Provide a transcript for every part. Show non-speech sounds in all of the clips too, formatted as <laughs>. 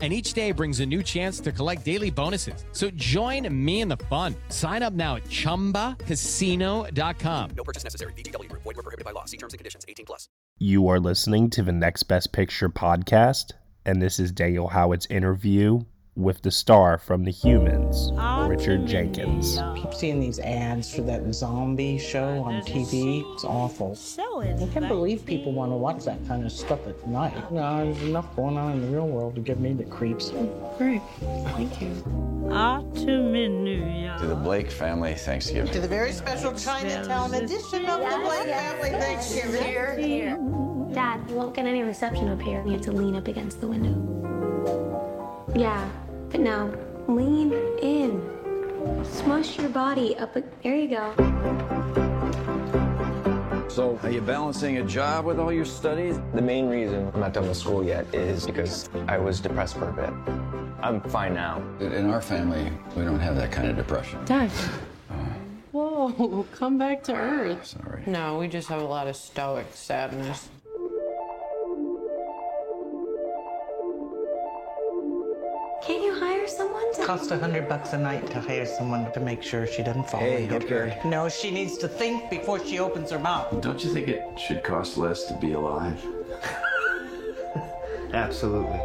And each day brings a new chance to collect daily bonuses. So join me in the fun. Sign up now at chumbacasino.com. No purchase necessary. VGW Group. Void were prohibited by law. See terms and conditions. 18 plus. You are listening to the Next Best Picture podcast, and this is Daniel Howard's interview with the star from The Humans, Richard Jenkins. Keep seeing these ads for that zombie show on TV. It's awful. I can't believe people want to watch that kind of stuff at night. No, there's enough going on in the real world to give me the creeps. Great. Thank you. To the Blake family Thanksgiving. To the very special Chinatown edition of the Blake Family Thanksgiving. Here. Dad, we won't get any reception up here. You have to lean up against the window. Yeah, but no, lean in. Smush your body up. There you go. So, are you balancing a job with all your studies? The main reason I'm not done with school yet is because I was depressed for a bit. I'm fine now. In our family, we don't have that kind of depression. Dad. Uh, Whoa, <laughs> come back to earth. Sorry. No, we just have a lot of stoic sadness. Someone to? Costs a hundred bucks a night to hire someone to make sure she doesn't fall Hey, and get okay. hurt. No, she needs to think before she opens her mouth. Don't you think it should cost less to be alive? <laughs> Absolutely.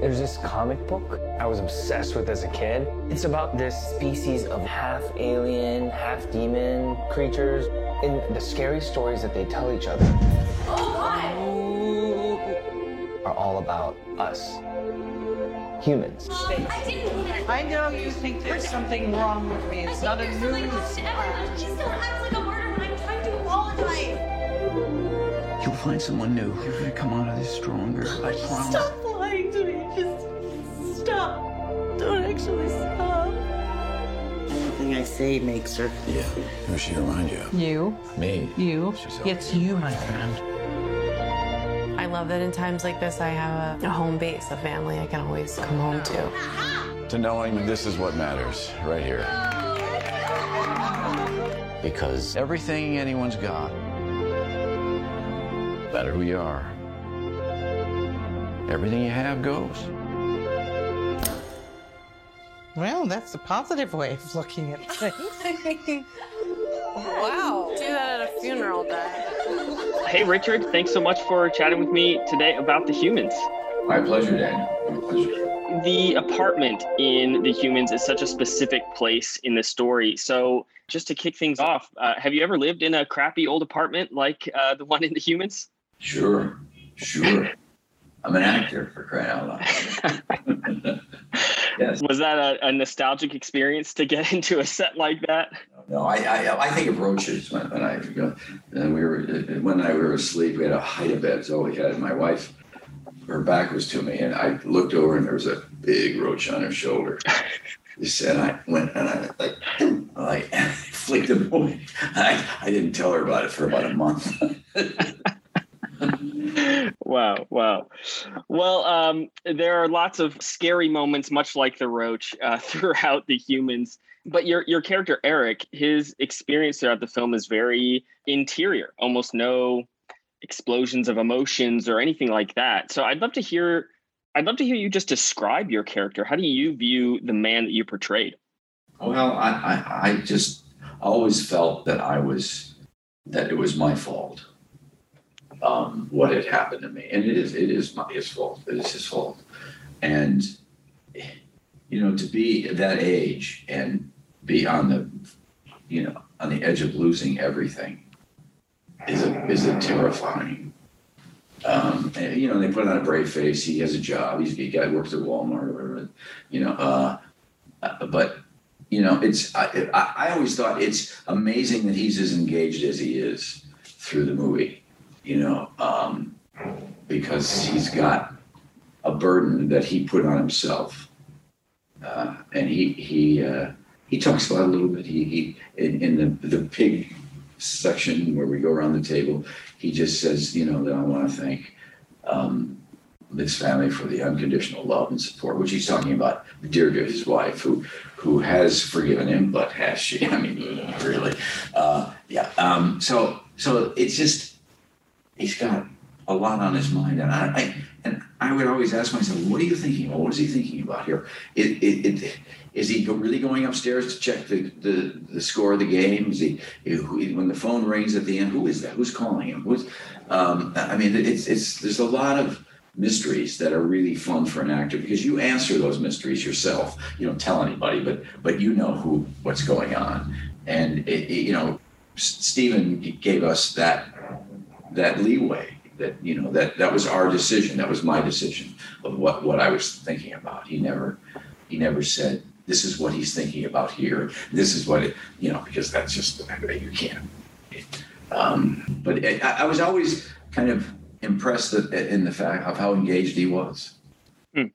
There's this comic book I was obsessed with as a kid. It's about this species of half alien, half demon creatures, and the scary stories that they tell each other are all about us, humans. I know you think there's something wrong with me. It's not a news. You'll find someone new. You're gonna come out of this stronger. I promise. Stop lying to me. Just stop. Don't actually stop. Anything I say makes her. Yeah. Who she remind you of? You. Me. You. She's It's you, my friend. I love that in times like this, I have a, a home base, a family I can always come home to. To knowing that this is what matters, right here. Because everything anyone's got, no matter who you are, everything you have goes. Well, that's a positive way of looking at things. <laughs> Wow. Do that at a funeral, Dad. Hey, Richard, thanks so much for chatting with me today about the humans. My pleasure, Daniel. My pleasure. The apartment in The Humans is such a specific place in the story. So, just to kick things off, uh, have you ever lived in a crappy old apartment like uh, the one in The Humans? Sure, sure. I'm an actor for crying out loud. <laughs> <laughs> yes. Was that a, a nostalgic experience to get <laughs> into a set like that? No, I, I I think of roaches when, when I go and we were when I were asleep. We had a hide a bed. So oh, we had my wife. Her back was to me, and I looked over, and there was a big roach on her shoulder. <laughs> And I went and I like <laughs> like flicked it away. I, I didn't tell her about it for about a month. <laughs> wow, wow. Well, um, there are lots of scary moments, much like the roach, uh, <laughs> throughout the humans. But your your character Eric, his experience throughout the film is very interior, almost no explosions of emotions or anything like that. So I'd love to hear. I'd love to hear you just describe your character. How do you view the man that you portrayed? Well, I, I, I just always felt that I was that it was my fault. Um, what had happened to me, and it is it is my his fault. It is his fault, and you know to be at that age and be on the you know on the edge of losing everything is a is a terrifying. Um, and, you know, they put on a brave face. He has a job. He's a guy who works at Walmart or whatever. You know, uh, uh, but you know, it's I, I always thought it's amazing that he's as engaged as he is through the movie. You know, um, because he's got a burden that he put on himself, uh, and he he uh, he talks about a little bit. He he in, in the the pig section where we go around the table, he just says, you know, that I want to thank um, this family for the unconditional love and support, which he's talking about Deirdre, his wife, who who has forgiven him, but has she? <laughs> I mean, really, uh, yeah. Um, so so it's just he's got a lot on his mind, and I, I and I would always ask myself, what are you thinking about? What is he thinking about here? It, it, it, is he really going upstairs to check the, the, the score of the game? Is he when the phone rings at the end? Who is that? Who's calling him? Who's um, I mean, it's it's there's a lot of mysteries that are really fun for an actor because you answer those mysteries yourself. You don't tell anybody, but but you know who what's going on, and you know Stephen gave us that that leeway that you know that that was our decision that was my decision of what what i was thinking about. He never he never said this is what he's thinking about here. This is what it you know because that's just you can't. Um, but I, I, was always kind of impressed in the fact of how engaged he was. Hmm.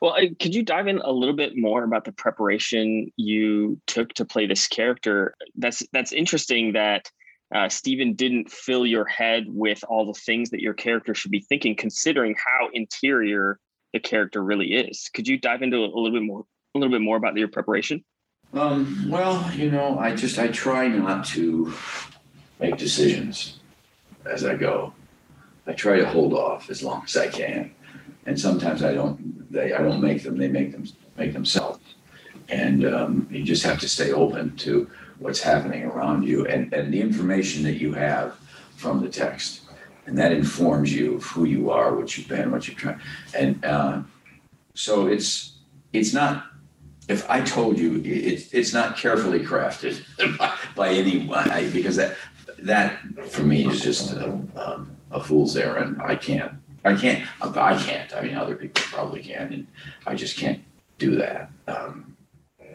well could you dive in a little bit more about the preparation you took to play this character? That's that's interesting that uh, Stephen didn't fill your head with all the things that your character should be thinking, considering how interior the character really is. Could you dive into a, little bit more, a little bit more about your preparation? Um, well, you know, I just I try not to make decisions as I go. I try to hold off as long as I can, and sometimes I don't. They I don't make them. They make them make themselves, and um, you just have to stay open to what's happening around you and, and the information that you have from the text. And that informs you of who you are, what you've been, what you've tried. And uh, so it's it's not. If I told you, it's it's not carefully crafted <laughs> by, by anyone because that that for me is just a, um, a fool's errand. I can't. I can't. I can't. I mean, other people probably can, and I just can't do that. Um,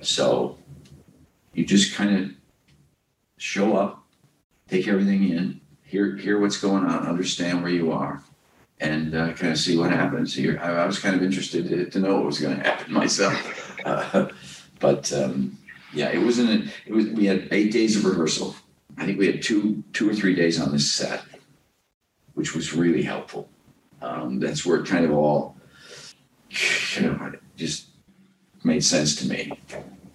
so you just kind of show up, take everything in, hear hear what's going on, understand where you are, and uh, kind of see what happens. Here, I, I was kind of interested to, to know what was going <laughs> to happen myself, uh, <laughs> but um, yeah, it wasn't. It was. We had eight days of rehearsal. I think we had two two or three days on this set, which was really helpful. Um, that's where it kind of all, <sighs> you know, just made sense to me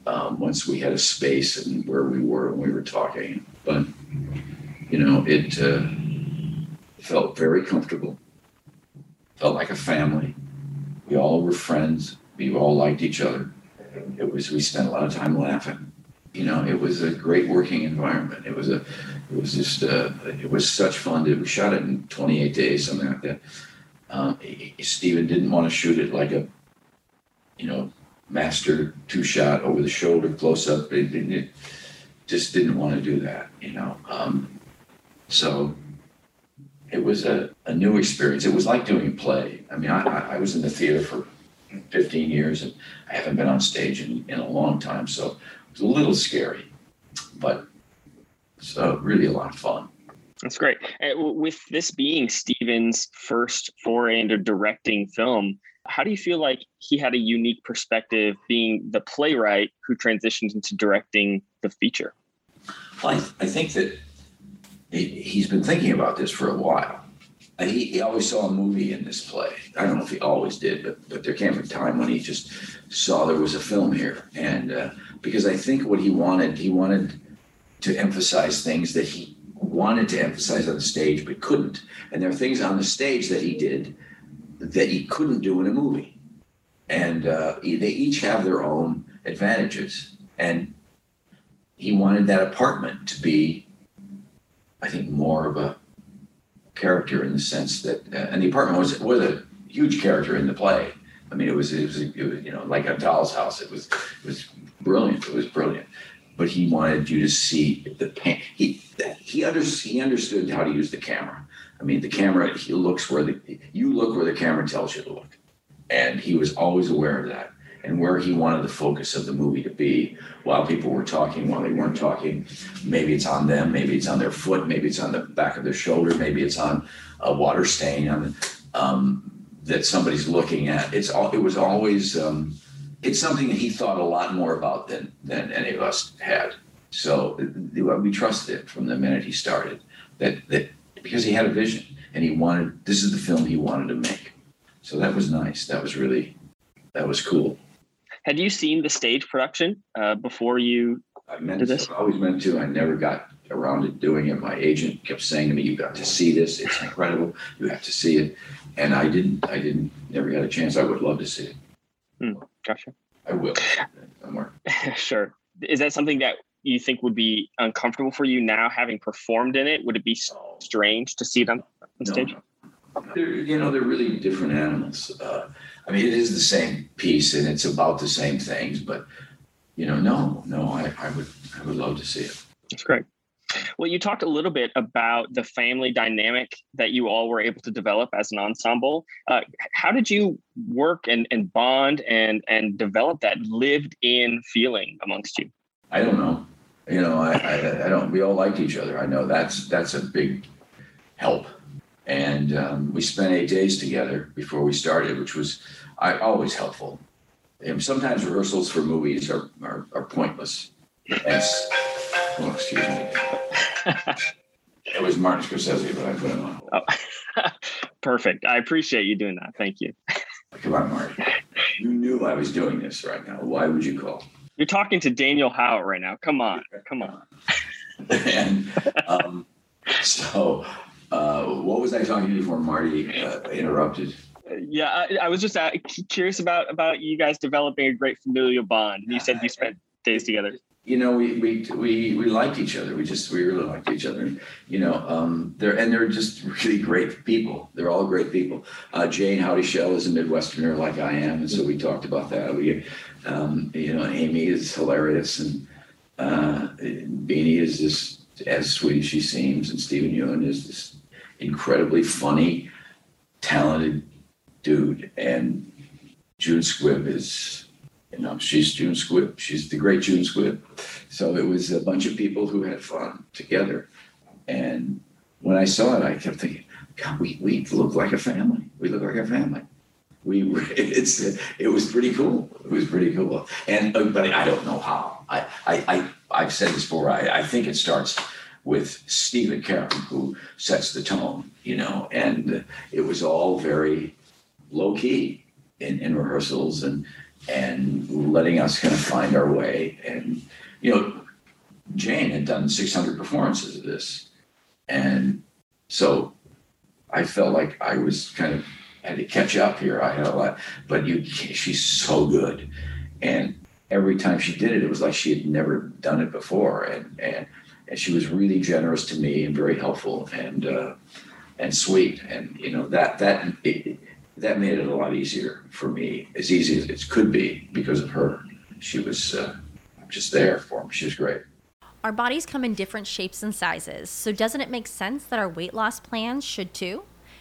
um, once we had a space and where we were when we were talking. But you know, it uh, felt very comfortable. Felt like a family. We all were friends. We all liked each other. It was we spent a lot of time laughing. You know, it was a great working environment. It was a, it was just, uh, it was such fun. To, we shot it in 28 days, something like that. Um, Stephen didn't want to shoot it like a, you know, master two shot over the shoulder close up. It, it, it just didn't want to do that, you know. Um, so it was a, a new experience. It was like doing a play. I mean, I, I was in the theater for 15 years and I haven't been on stage in, in a long time. So it was a little scary, but uh, really a lot of fun. That's great. With this being Stephen's first foray into directing film, how do you feel like he had a unique perspective being the playwright who transitioned into directing the feature? Well, I, I think that he, has been thinking about this for a while. He, he, always saw a movie in this play. I don't know if he always did, but but there came a time when he just saw there was a film here, and uh, because I think what he wanted, he wanted to emphasize things that he wanted to emphasize on the stage but couldn't, and there are things on the stage that he did that you couldn't do in a movie. And uh, they each have their own advantages. And he wanted that apartment to be, I think, more of a character in the sense that, uh, and the apartment was was a huge character in the play. I mean, it was it was, it was you know like a doll's house. It was it was brilliant. It was brilliant. But he wanted you to see the pain. He he under, he understood how to use the camera. I mean, the camera, he looks where the, you look where the camera tells you to look. And he was always aware of that and where he wanted the focus of the movie to be while people were talking, while they weren't talking. Maybe it's on them, maybe it's on their foot, maybe it's on the back of their shoulder, maybe it's on a water stain on um, that somebody's looking at. It's all, it was always, um, it's something that he thought a lot more about than, than any of us had. So we trusted it from the minute he started that that because he had a vision and he wanted this is the film he wanted to make. So that was nice. That was really that was cool. Had you seen the stage production uh, before you I meant did this? I always meant to. I never got around to doing it. My agent kept saying to me, "You got to see this. It's incredible. You have to see it." And I didn't. I didn't. Never got a chance. I would love to see it. Hmm, gotcha. I will <laughs> somewhere. sure. Is that something that you think would be uncomfortable for you now, having performed in it? Would it be strange to see them on No, stage? They're, you know, they're really different animals. Uh, I mean, it is the same piece and it's about the same things, but you know, no, no, I, I would, I would love to see it. That's great. Well, you talked a little bit about the family dynamic that you all were able to develop as an ensemble. Uh, how did you work and, and bond and and develop that lived-in feeling amongst you? I don't know. You know, I, I, I don't. We all liked each other. I know that's that's a big help. And um, we spent eight days together before we started, which was I, always helpful. And sometimes rehearsals for movies are are, are pointless. That's, oh, excuse me. it was Martin Scorsese, but I put him on. Oh. <laughs> Perfect. I appreciate you doing that. Thank you. Come on, Martin. You knew I was doing this right now. Why would you call? You're talking to Daniel Howe right now. Come on. Come on. <laughs> and um, so, uh, what was I talking to you before Marty uh, interrupted? Yeah, I, I was just uh, curious about about you guys developing a great familial bond. You said you spent days together. You know, we we we we liked each other. We just we really liked each other. You know, um, they're and they're just <laughs> really great people. They're all great people. Uh, Jayne Houdyshell is a Midwesterner like I am, and so we talked about that. We, um, you know, Amy is hilarious, and uh, Beanie is just as sweet as she seems, and Steven Yeun is this incredibly funny, talented dude, and June Squibb is you know, she's June Squibb. She's the great June Squibb. So it was a bunch of people who had fun together. And when I saw it, I kept thinking, God, we, we look like a family. We look like a family. We <laughs> it's, it was pretty cool. It was pretty cool. And, uh, but I don't know how. I, I, I, I've said this before. I, I think it starts with Stephen Karam, who sets the tone, you know, and it was all very low key in, in rehearsals and, and letting us kind of find our way. And, you know, Jayne had done 600 performances of this. And so I felt like I was kind of had to catch up here. I had a lot, but you, she's so good. And every time she did it, it was like she had never done it before. And, and, and she was really generous to me and very helpful and, uh, and sweet. And, you know, that, that, it, that made it a lot easier for me, as easy as it could be because of her. She was uh, just there for me. She was great. Our bodies come in different shapes and sizes, so doesn't it make sense that our weight loss plans should too?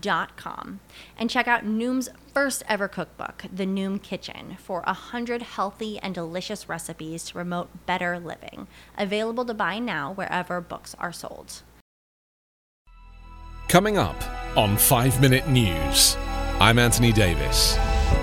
Dot com and check out Noom's first ever cookbook, The Noom Kitchen, for a hundred healthy and delicious recipes to promote better living. Available to buy now wherever books are sold. Coming up on 5 Minute News, I'm Anthony Davis.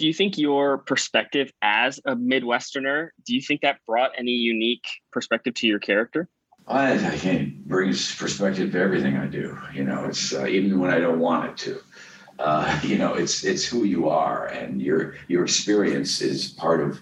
Do you think your perspective as a Midwesterner, do you think that brought any unique perspective to your character? I, can brings perspective to everything I do. You know, it's uh, even when I don't want it to. Uh, <laughs> you know, it's it's who you are, and your your experience is part of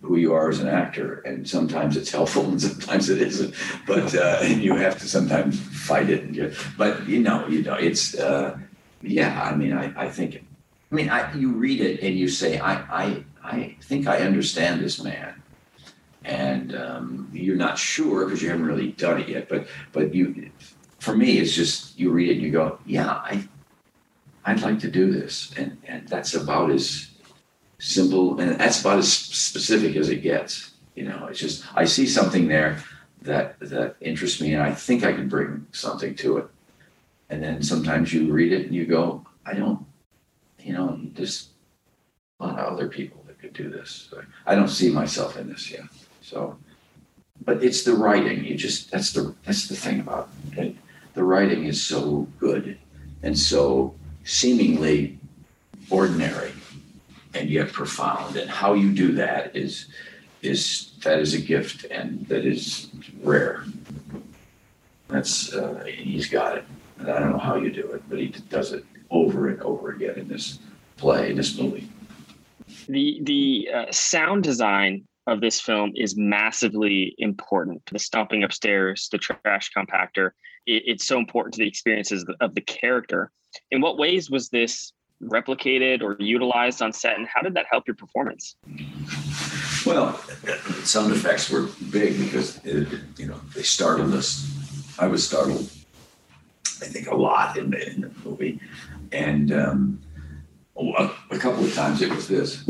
who you are as an actor. And sometimes it's helpful, and <laughs> sometimes it isn't. But uh, <laughs> and you have to sometimes fight it. Get, but you know, you know, it's uh, yeah. I mean, I, I think, I mean, I, you read it and you say, I I I think I understand this man and um, you're not sure because you haven't really done it yet. But but you, for me, it's just you read it and you go, yeah, I, I'd like to do this, and and that's about as simple and that's about as specific as it gets. You know, it's just I see something there that that interests me, and I think I can bring something to it. And then sometimes you read it and you go, I don't, you know, there's a lot of other people that could do this. I don't see myself in this yet. So, but it's the writing. You just that's the that's the thing about it. The writing is so good and so seemingly ordinary and yet profound. And how you do that is is that is a gift and that is rare. That's uh, he's got it. And I don't know how you do it, but he does it over and over again in this play, in this movie. The the uh, sound design of this film is massively important. The stomping upstairs, the trash compactor, it, it's so important to the experiences of the character. In what ways was this replicated or utilized on set, and how did that help your performance? Well, <clears throat> sound effects were big because it, you know they startled us. I was startled, I think, a lot in the, in the movie, and um, a, a couple of times it was this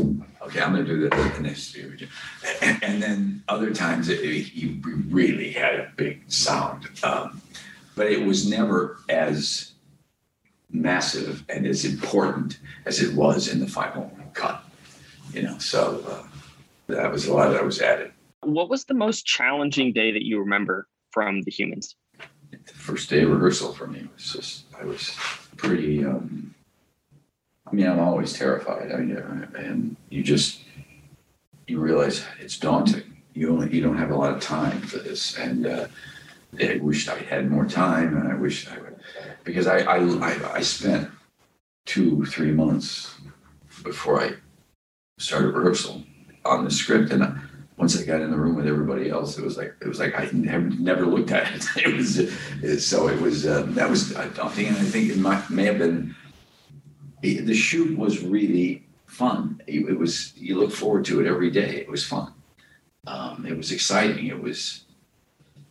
okay, I'm going to do the, the next video. And, and then other times it, it, he really had a big sound. Um, but it was never as massive and as important as it was in the final cut. You know, so uh, that was a lot that was added. What was the most challenging day that you remember from the humans? The first day of rehearsal for me was just, I was pretty, um, I mean, I'm always terrified. I mean, and you just you realize it's daunting. You only you don't have a lot of time for this, and uh, I wish I had more time, and I wish I would because I I I, I spent two three months before I started rehearsal on the script, and. I, once I got in the room with everybody else, it was like it was like I never never looked at it. <laughs> It was so it was uh, that was daunting, and I think it might, may have been the shoot was really fun. It, was you look forward to it every day. It was fun. Um, it was exciting. It was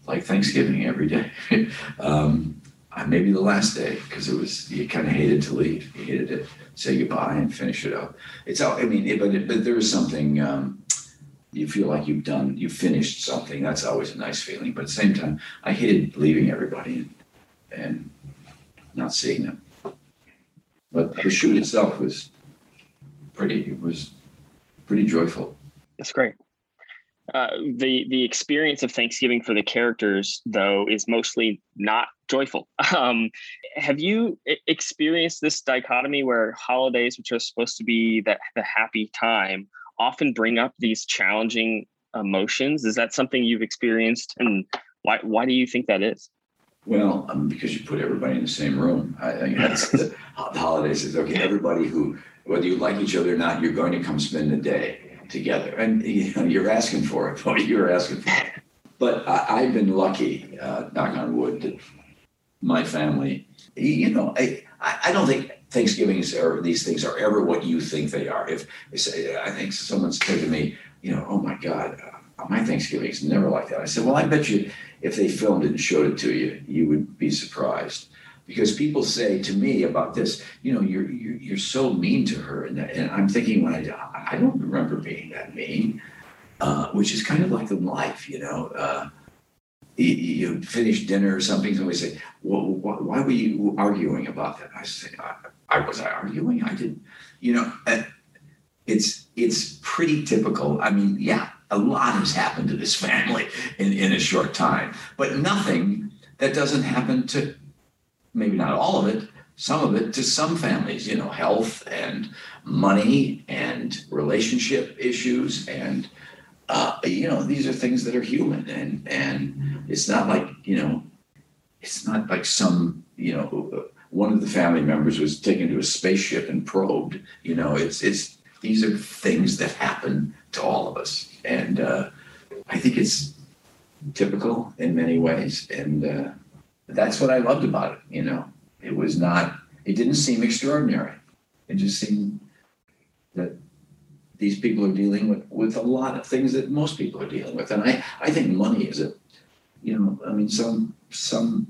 like Thanksgiving every day. <laughs> um, maybe the last day because it was you kind of hated to leave. You hated to say goodbye and finish it up. It's all. I mean, it, but it, but there is something. Um, you feel like you've done, you've finished something. That's always a nice feeling. But at the same time, I hated leaving everybody and, and not seeing them. But the shoot itself was pretty. It was pretty joyful. That's great. Uh, the the experience of Thanksgiving for the characters, though, is mostly not joyful. <laughs> Um, have you experienced this dichotomy where holidays, which are supposed to be the, the happy time, often bring up these challenging emotions? Is that something you've experienced, and why why do you think that is? Well, um, because you put everybody in the same room. I think <laughs> that's the, the holidays is okay. Everybody who, whether you like each other or not, you're going to come spend the day together, and <laughs> you know you're asking for it. What you're asking for. It. But I, have been lucky, uh, knock on wood, that my family. You know, I I don't think Thanksgivings or these things are ever what you think they are. If I think someone said to me, you know, oh my God, uh, my Thanksgiving's never like that. I said, well, I bet you if they filmed it and showed it to you, you would be surprised. Because people say to me about this, you know, you're you're, you're so mean to her, and, and I'm thinking when I I don't remember being that mean, uh, which is kind of like in life, you know. Uh, you, finish dinner or something, somebody say, "Well, why were you arguing about that?" I say, "I, I was I arguing. I didn't, you know." Uh, it's it's pretty typical. I mean, yeah, a lot has happened to this <laughs> family in, in a short time, but nothing that doesn't happen to maybe not all of it, some of it to some families, you know, health and money and relationship issues and uh, you know, these are things that are human, and and it's not like you know, it's not like some you know, one of the family members was taken to a spaceship and probed. You know, it's it's these are things that happen to all of us, and uh, I think it's typical in many ways, and uh, that's what I loved about it. You know, it was not, it didn't seem extraordinary. It just seemed that these people are dealing with, with a lot of things that most people are dealing with. And I, I think money is a, you know, I mean, some, some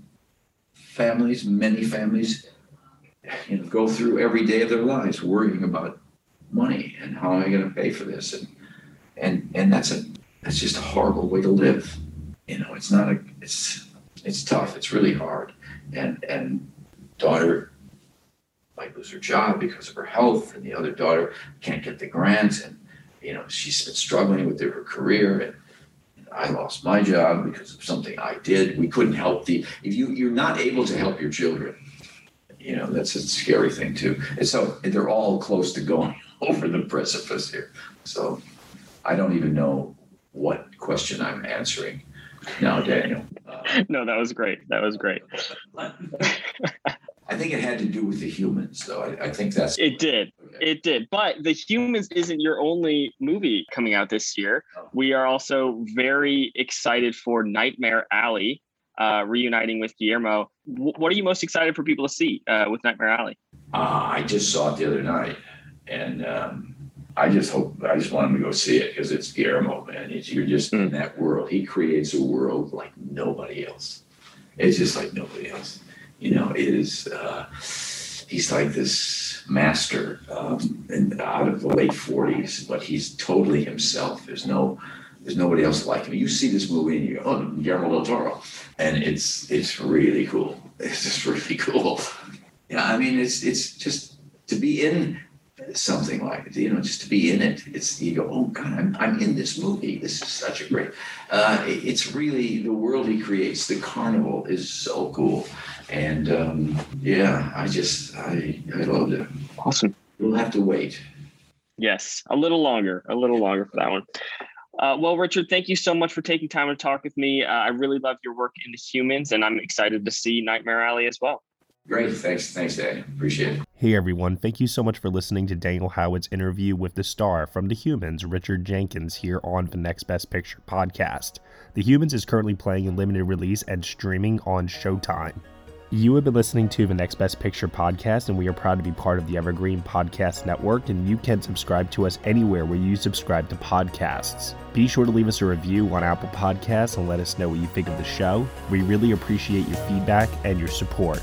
families, many families, you know, go through every day of their lives worrying about money and how am I going to pay for this? And, and, and that's a, that's just a horrible way to live. You know, it's not a, it's, it's tough. It's really hard. And, and daughter might lose her job because of her health, and the other daughter can't get the grants, and you know she's been struggling with her career, and, and I lost my job because of something I did. We couldn't help the if you you're not able to help your children, you know that's a scary thing too. And so they're all close to going <laughs> over the precipice here. So I don't even know what question I'm answering now, Daniel. Uh, <laughs> no, that was great. That was great. <laughs> I think it had to do with the humans, though. I, I think that's it did. It did. But the humans isn't your only movie coming out this year. Oh. We are also very excited for Nightmare Alley, uh, reuniting with Guillermo. W- what are you most excited for people to see uh, with Nightmare Alley? Uh, I just saw it the other night, and um, I just hope I just want him to go see it because it's Guillermo, man. It's, you're just in that world. He creates a world like nobody else. It's just like nobody else. You know, is. Uh, he's like this master um, and out of the late 40s, but he's totally himself. There's no. There's nobody else like him. You see this movie and you go, "Oh, Guillermo del Toro," and it's it's really cool. <laughs> It's just really cool. Yeah, I mean, it's it's just to be in something like it, you know, just to be in it. It's you go, oh God, I'm, I'm in this movie. This is such a great. Uh, it- it's really the world he creates. The carnival is so cool, and um, yeah, I just I I loved it. Awesome. We'll have to wait. Yes, a little longer, a little longer for that one. Uh, well, Richard, thank you so much for taking time to talk with me. Uh, I really love your work in the humans, and I'm excited to see Nightmare Alley as well. Great, thanks, thanks, Daniel. Appreciate it. Hey everyone, thank you so much for listening to Daniel Howard's interview with the star from The Humans, Richard Jenkins, here on the Next Best Picture podcast. The Humans is currently playing in limited release and streaming on Showtime. You have been listening to the Next Best Picture podcast, and we are proud to be part of the Evergreen Podcast Network. And you can subscribe to us anywhere where you subscribe to podcasts. Be sure to leave us a review on Apple Podcasts and let us know what you think of the show. We really appreciate your feedback and your support,